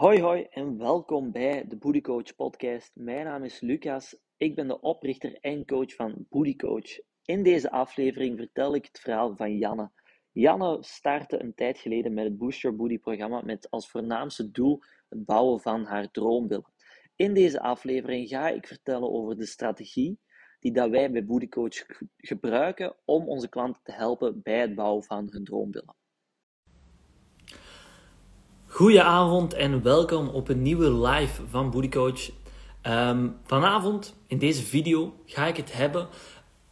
Hoi hoi en welkom bij de Booty Coach podcast. Mijn naam is Lucas. Ik ben de oprichter en coach van Booty Coach. In deze aflevering vertel ik het verhaal van Janne. Janne startte een tijd geleden met het Boost Your programma met als voornaamste doel het bouwen van haar droombillen. In deze aflevering ga ik vertellen over de strategie die dat wij bij Booty Coach gebruiken om onze klanten te helpen bij het bouwen van hun droombillen. Goedenavond en welkom op een nieuwe live van Booty Coach. Ehm, vanavond in deze video ga ik het hebben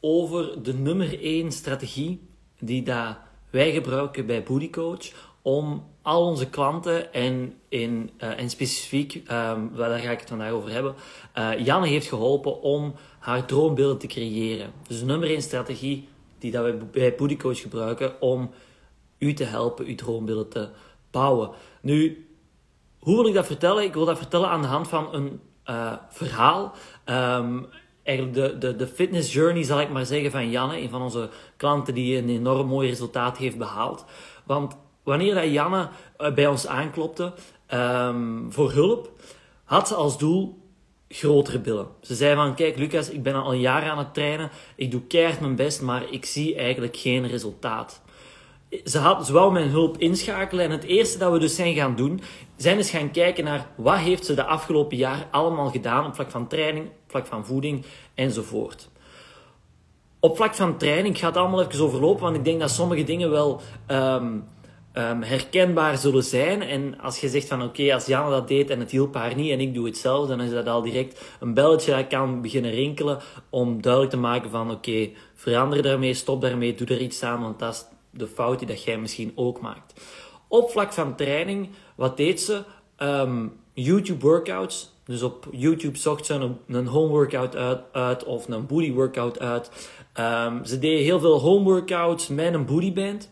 over de nummer 1 strategie die dat wij gebruiken bij Booty Coach om al onze klanten en, in, uh, en specifiek, um, daar ga ik het vandaag over hebben, uh, Janne heeft geholpen om haar droombeelden te creëren. Dus de nummer 1 strategie die dat wij bij Booty Coach gebruiken om u te helpen uw droombeelden te bouwen. Nu, hoe wil ik dat vertellen? Ik wil dat vertellen aan de hand van een uh, verhaal. Um, eigenlijk de, de, de fitness journey, zal ik maar zeggen, van Janne, een van onze klanten die een enorm mooi resultaat heeft behaald. Want wanneer dat Janne uh, bij ons aanklopte um, voor hulp, had ze als doel grotere billen. Ze zei van, kijk Lucas, ik ben al een jaar aan het trainen, ik doe keihard mijn best, maar ik zie eigenlijk geen resultaat ze had zowel mijn hulp inschakelen. En het eerste dat we dus zijn gaan doen, zijn eens gaan kijken naar wat heeft ze de afgelopen jaar allemaal gedaan op vlak van training, op vlak van voeding enzovoort. Op vlak van training, ik ga het allemaal even overlopen, want ik denk dat sommige dingen wel um, um, herkenbaar zullen zijn. En als je zegt van oké, als Janne dat deed en het hielp haar niet en ik doe hetzelfde, dan is dat al direct een belletje dat kan beginnen rinkelen om duidelijk te maken van oké, verander daarmee, stop daarmee, doe er iets aan, want dat is de fout die dat jij misschien ook maakt. Op vlak van training, wat deed ze? Um, YouTube workouts. Dus op YouTube zocht ze een, een home workout uit, uit, of een booty workout uit. Um, ze deed heel veel home workouts met een bootyband.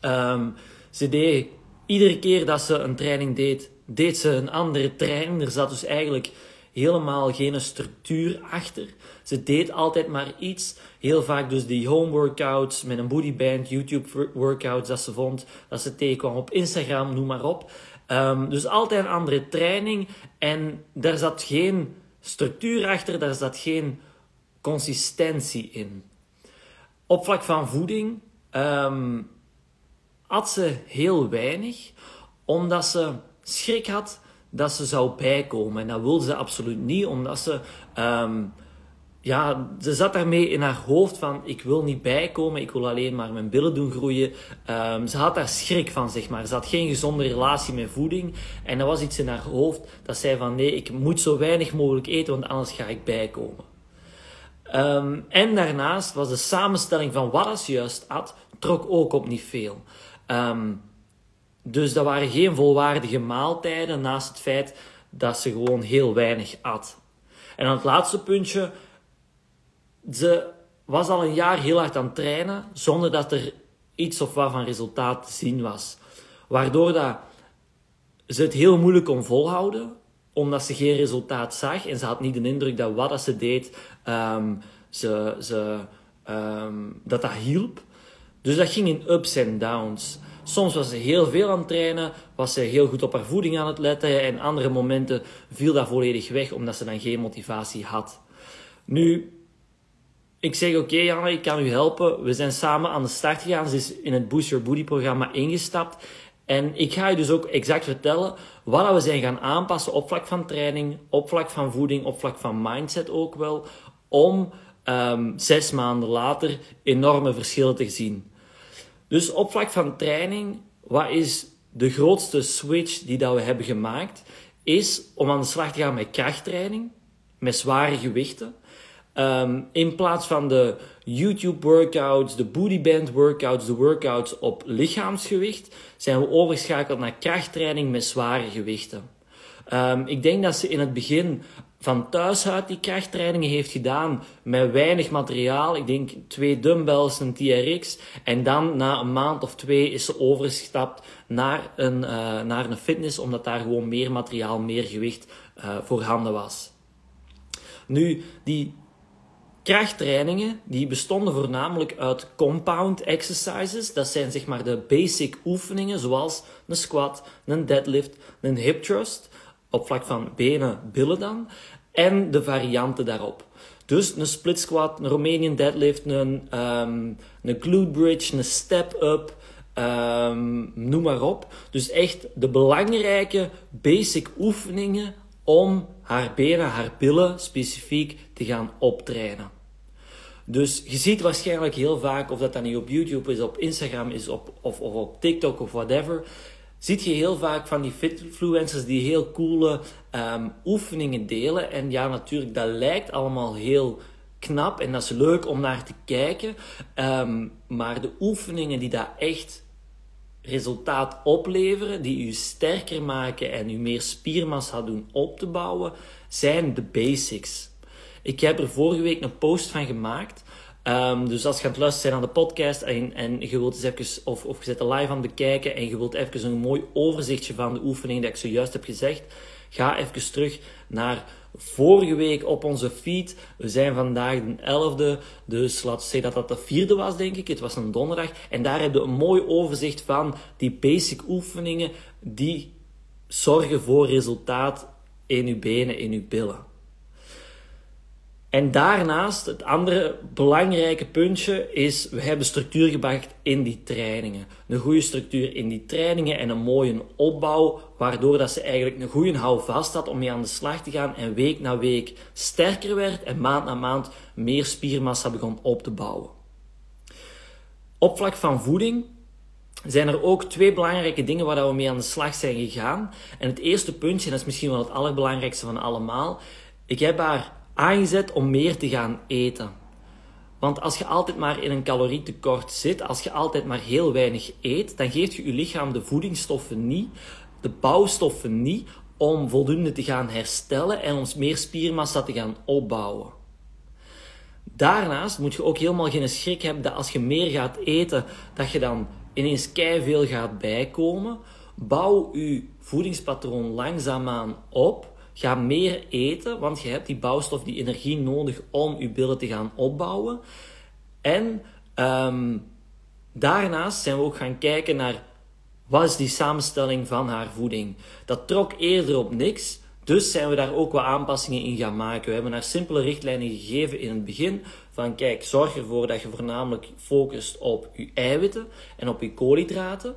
Um, ze deed iedere keer dat ze een training deed, deed ze een andere training. Er zat dus eigenlijk helemaal geen structuur achter. Ze deed altijd maar iets. Heel vaak dus die home workouts met een bootyband, YouTube workouts dat ze vond, dat ze tegenkwam op Instagram, noem maar op. Um, dus altijd een andere training en daar zat geen structuur achter, daar zat geen consistentie in. Op vlak van voeding um, at ze heel weinig, omdat ze schrik had dat ze zou bijkomen. En dat wilde ze absoluut niet, omdat ze... Um, ja, ze zat daarmee in haar hoofd van, ik wil niet bijkomen, ik wil alleen maar mijn billen doen groeien. Um, ze had daar schrik van, zeg maar. Ze had geen gezonde relatie met voeding. En er was iets in haar hoofd dat zei van, nee, ik moet zo weinig mogelijk eten, want anders ga ik bijkomen. Um, en daarnaast was de samenstelling van wat ze juist at, trok ook op niet veel. Um, dus dat waren geen volwaardige maaltijden, naast het feit dat ze gewoon heel weinig at. En dan het laatste puntje. Ze was al een jaar heel hard aan het trainen, zonder dat er iets of wat van resultaat te zien was. Waardoor dat ze het heel moeilijk kon volhouden, omdat ze geen resultaat zag. En ze had niet de indruk dat wat ze deed, um, ze, ze, um, dat dat hielp. Dus dat ging in ups en downs. Soms was ze heel veel aan het trainen, was ze heel goed op haar voeding aan het letten en andere momenten viel dat volledig weg omdat ze dan geen motivatie had. Nu, ik zeg oké okay, Janne, ik kan u helpen. We zijn samen aan de start gegaan. Ze is in het Boost Your Booty programma ingestapt. En ik ga je dus ook exact vertellen wat we zijn gaan aanpassen op vlak van training, op vlak van voeding, op vlak van mindset ook wel, om um, zes maanden later enorme verschillen te zien. Dus op vlak van training, wat is de grootste switch die dat we hebben gemaakt? Is om aan de slag te gaan met krachttraining, met zware gewichten. Um, in plaats van de YouTube workouts, de bootyband workouts, de workouts op lichaamsgewicht, zijn we overgeschakeld naar krachttraining met zware gewichten. Um, ik denk dat ze in het begin van thuis uit die krachttrainingen heeft gedaan met weinig materiaal. Ik denk twee dumbbells, een TRX. En dan na een maand of twee is ze overgestapt naar een, uh, naar een fitness, omdat daar gewoon meer materiaal, meer gewicht uh, voorhanden was. Nu, die krachttrainingen die bestonden voornamelijk uit compound exercises. Dat zijn zeg maar de basic oefeningen zoals een squat, een deadlift, een hip thrust op vlak van benen, billen dan en de varianten daarop. Dus een split squat, een Romanian deadlift, een, um, een glute bridge, een step up, um, noem maar op. Dus echt de belangrijke basic oefeningen om haar benen, haar billen specifiek te gaan optrainen. Dus je ziet waarschijnlijk heel vaak, of dat dan niet op YouTube is, op Instagram is, op, of, of op TikTok of whatever, ziet je heel vaak van die fitfluencers die heel coole um, oefeningen delen. En ja, natuurlijk, dat lijkt allemaal heel knap en dat is leuk om naar te kijken. Um, maar de oefeningen die daar echt resultaat opleveren, die u sterker maken en u meer spiermassa doen op te bouwen, zijn de basics. Ik heb er vorige week een post van gemaakt. Um, dus als je het luisteren bent aan de podcast en, en je wilt eens even, of, of je zit er live aan bekijken en je wilt even een mooi overzichtje van de oefening dat ik zojuist heb gezegd, ga even terug naar vorige week op onze feed. We zijn vandaag de 11e, dus laten we zeggen dat dat de vierde was, denk ik. Het was een donderdag. En daar heb je een mooi overzicht van die basic oefeningen die zorgen voor resultaat in je benen, in je billen. En daarnaast, het andere belangrijke puntje is, we hebben structuur gebracht in die trainingen. Een goede structuur in die trainingen en een mooie opbouw, waardoor dat ze eigenlijk een goede houvast had om mee aan de slag te gaan en week na week sterker werd en maand na maand meer spiermassa begon op te bouwen. Op vlak van voeding zijn er ook twee belangrijke dingen waar we mee aan de slag zijn gegaan. En het eerste puntje, en dat is misschien wel het allerbelangrijkste van allemaal, ik heb haar aangezet om meer te gaan eten. Want als je altijd maar in een calorietekort zit, als je altijd maar heel weinig eet, dan geeft je je lichaam de voedingsstoffen niet, de bouwstoffen niet, om voldoende te gaan herstellen en om meer spiermassa te gaan opbouwen. Daarnaast moet je ook helemaal geen schrik hebben dat als je meer gaat eten, dat je dan ineens veel gaat bijkomen. Bouw je voedingspatroon langzaamaan op Ga meer eten, want je hebt die bouwstof, die energie nodig om je billen te gaan opbouwen. En um, daarnaast zijn we ook gaan kijken naar wat is die samenstelling van haar voeding. Dat trok eerder op niks, dus zijn we daar ook wat aanpassingen in gaan maken. We hebben haar simpele richtlijnen gegeven in het begin. Van kijk, zorg ervoor dat je voornamelijk focust op je eiwitten en op je koolhydraten.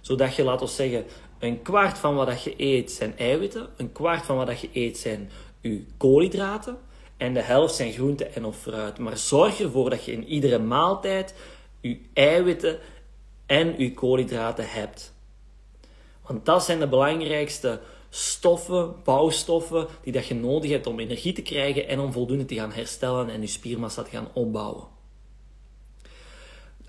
Zodat je, laten we zeggen, een kwart van wat je eet zijn eiwitten, een kwart van wat je eet zijn je koolhydraten en de helft zijn groenten en of fruit. Maar zorg ervoor dat je in iedere maaltijd je eiwitten en je koolhydraten hebt. Want dat zijn de belangrijkste stoffen, bouwstoffen, die dat je nodig hebt om energie te krijgen en om voldoende te gaan herstellen en je spiermassa te gaan opbouwen.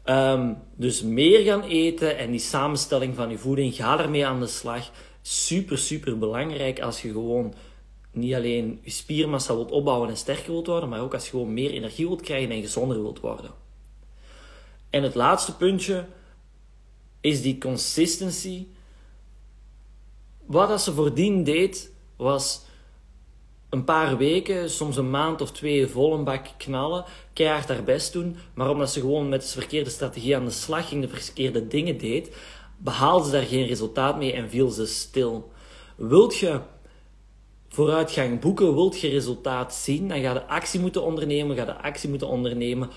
Um, dus meer gaan eten en die samenstelling van je voeding, ga ermee aan de slag. Super, super belangrijk als je gewoon niet alleen je spiermassa wilt opbouwen en sterker wilt worden, maar ook als je gewoon meer energie wilt krijgen en gezonder wilt worden. En het laatste puntje is die consistency. Wat dat ze voordien deed, was een paar weken, soms een maand of twee vol een bak knallen, keihard haar best doen, maar omdat ze gewoon met de verkeerde strategie aan de slag ging, de verkeerde dingen deed, behaalde ze daar geen resultaat mee en viel ze stil. Wilt je vooruitgang boeken, wilt je resultaat zien, dan ga je actie moeten ondernemen, ga de actie moeten ondernemen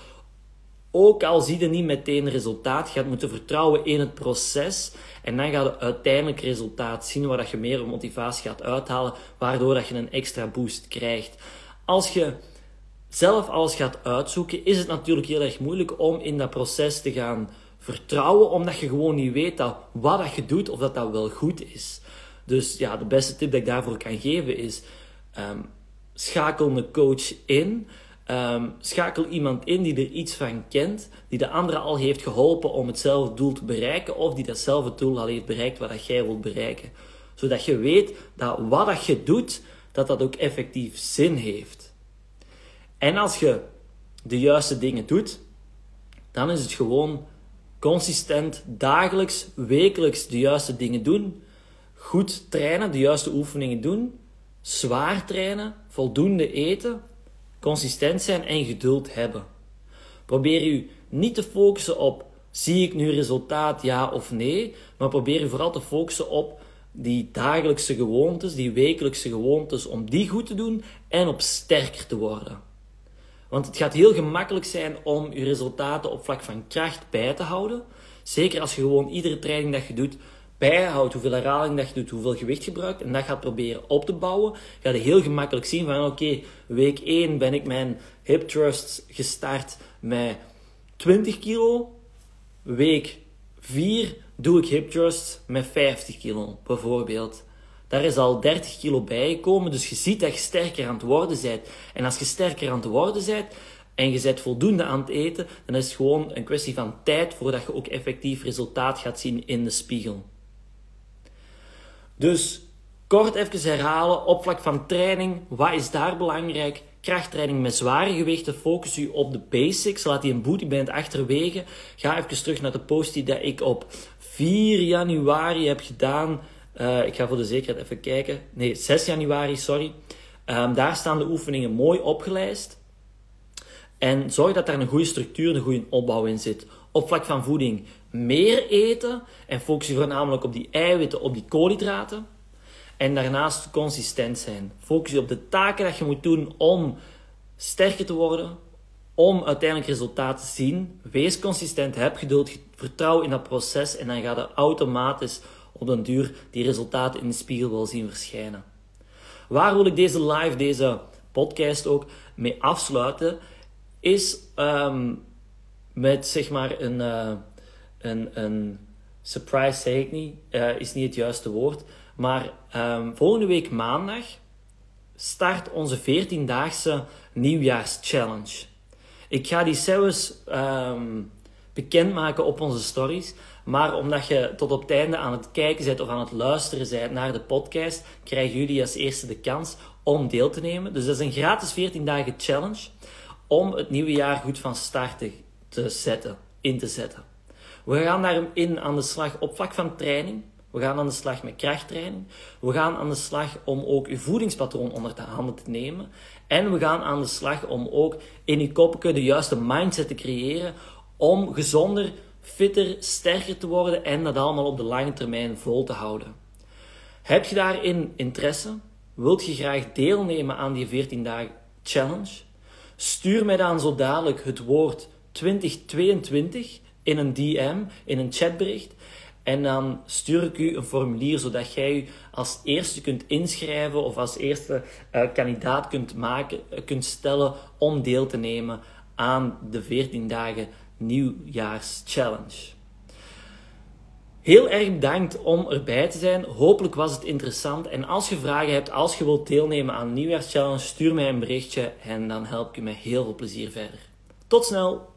ook al zie je niet meteen resultaat, je gaat moeten vertrouwen in het proces en dan ga je uiteindelijk resultaat zien waar je meer motivatie gaat uithalen, waardoor dat je een extra boost krijgt. Als je zelf alles gaat uitzoeken, is het natuurlijk heel erg moeilijk om in dat proces te gaan vertrouwen, omdat je gewoon niet weet dat wat dat je doet, of dat dat wel goed is. Dus ja, de beste tip dat ik daarvoor kan geven is, um, schakel een coach in, Um, schakel iemand in die er iets van kent, die de andere al heeft geholpen om hetzelfde doel te bereiken, of die datzelfde doel al heeft bereikt wat dat jij wilt bereiken. Zodat je weet dat wat dat je doet, dat dat ook effectief zin heeft. En als je de juiste dingen doet, dan is het gewoon consistent, dagelijks, wekelijks de juiste dingen doen, goed trainen, de juiste oefeningen doen, zwaar trainen, voldoende eten, consistent zijn en geduld hebben. Probeer u niet te focussen op zie ik nu resultaat ja of nee, maar probeer u vooral te focussen op die dagelijkse gewoontes, die wekelijkse gewoontes, om die goed te doen en op sterker te worden. Want het gaat heel gemakkelijk zijn om je resultaten op vlak van kracht bij te houden. Zeker als je gewoon iedere training dat je doet bijhoudt, hoeveel herhaling dat je doet, hoeveel gewicht gebruikt, en dat gaat proberen op te bouwen, ga je heel gemakkelijk zien van oké, week 1 ben ik mijn hip thrusts gestart met 20 kilo, week 4 doe ik hip thrusts met 50 kilo, bijvoorbeeld. Daar is al 30 kilo bijgekomen, dus je ziet dat je sterker aan het worden bent. En als je sterker aan het worden bent en je bent voldoende aan het eten, dan is het gewoon een kwestie van tijd voordat je ook effectief resultaat gaat zien in de spiegel. Dus kort even herhalen, op vlak van training, wat is daar belangrijk? Krachttraining met zware gewichten, focus u op de basics. Laat die een bootyband achterwege. Ga even terug naar de post die dat ik op 4 januari heb gedaan. Uh, ik ga voor de zekerheid even kijken. Nee, 6 januari, sorry. Um, daar staan de oefeningen mooi opgelijst. En zorg dat daar een goede structuur, een goede opbouw in zit. Op vlak van voeding meer eten en focus je voornamelijk op die eiwitten, op die koolhydraten. En daarnaast consistent zijn. Focus je op de taken dat je moet doen om sterker te worden, om uiteindelijk resultaten te zien. Wees consistent, heb geduld, vertrouw in dat proces en dan ga je automatisch op den duur die resultaten in de spiegel wel zien verschijnen. Waar wil ik deze live, deze podcast ook mee afsluiten, is um, met zeg maar een, uh, een, een surprise, zeg ik niet, uh, is niet het juiste woord. Maar um, volgende week maandag start onze 14-daagse nieuwjaarschallenge. Ik ga die zelfs um, bekendmaken op onze stories. Maar omdat je tot op het einde aan het kijken bent of aan het luisteren bent naar de podcast, krijgen jullie als eerste de kans om deel te nemen. Dus dat is een gratis 14 dagen challenge om het nieuwe jaar goed van start te zetten, in te zetten. We gaan daarin aan de slag op vlak van training. We gaan aan de slag met krachttraining. We gaan aan de slag om ook uw voedingspatroon onder de handen te nemen. En we gaan aan de slag om ook in uw kopje de juiste mindset te creëren om gezonder, fitter, sterker te worden en dat allemaal op de lange termijn vol te houden. Heb je daarin interesse? Wilt je graag deelnemen aan die 14 dagen challenge? Stuur mij dan zo dadelijk het woord 2022 in een DM, in een chatbericht. En dan stuur ik u een formulier zodat jij u als eerste kunt inschrijven of als eerste uh, kandidaat kunt, maken, uh, kunt stellen om deel te nemen aan de 14 dagen nieuwjaarschallenge. Heel erg bedankt om erbij te zijn. Hopelijk was het interessant. En als je vragen hebt, als je wilt deelnemen aan nieuwjaarschallenge, stuur mij een berichtje en dan help ik je met heel veel plezier verder. Tot snel!